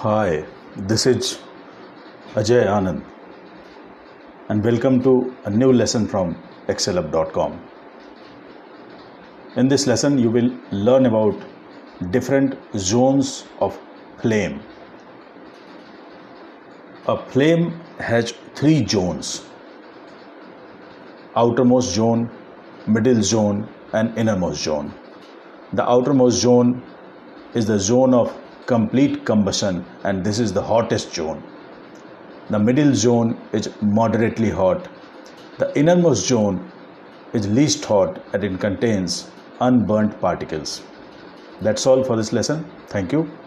Hi, this is Ajay Anand, and welcome to a new lesson from excelup.com. In this lesson, you will learn about different zones of flame. A flame has three zones outermost zone, middle zone, and innermost zone. The outermost zone is the zone of complete combustion, and this is the hottest zone. The middle zone is moderately hot. The innermost zone is least hot and it contains unburnt particles. That's all for this lesson. Thank you.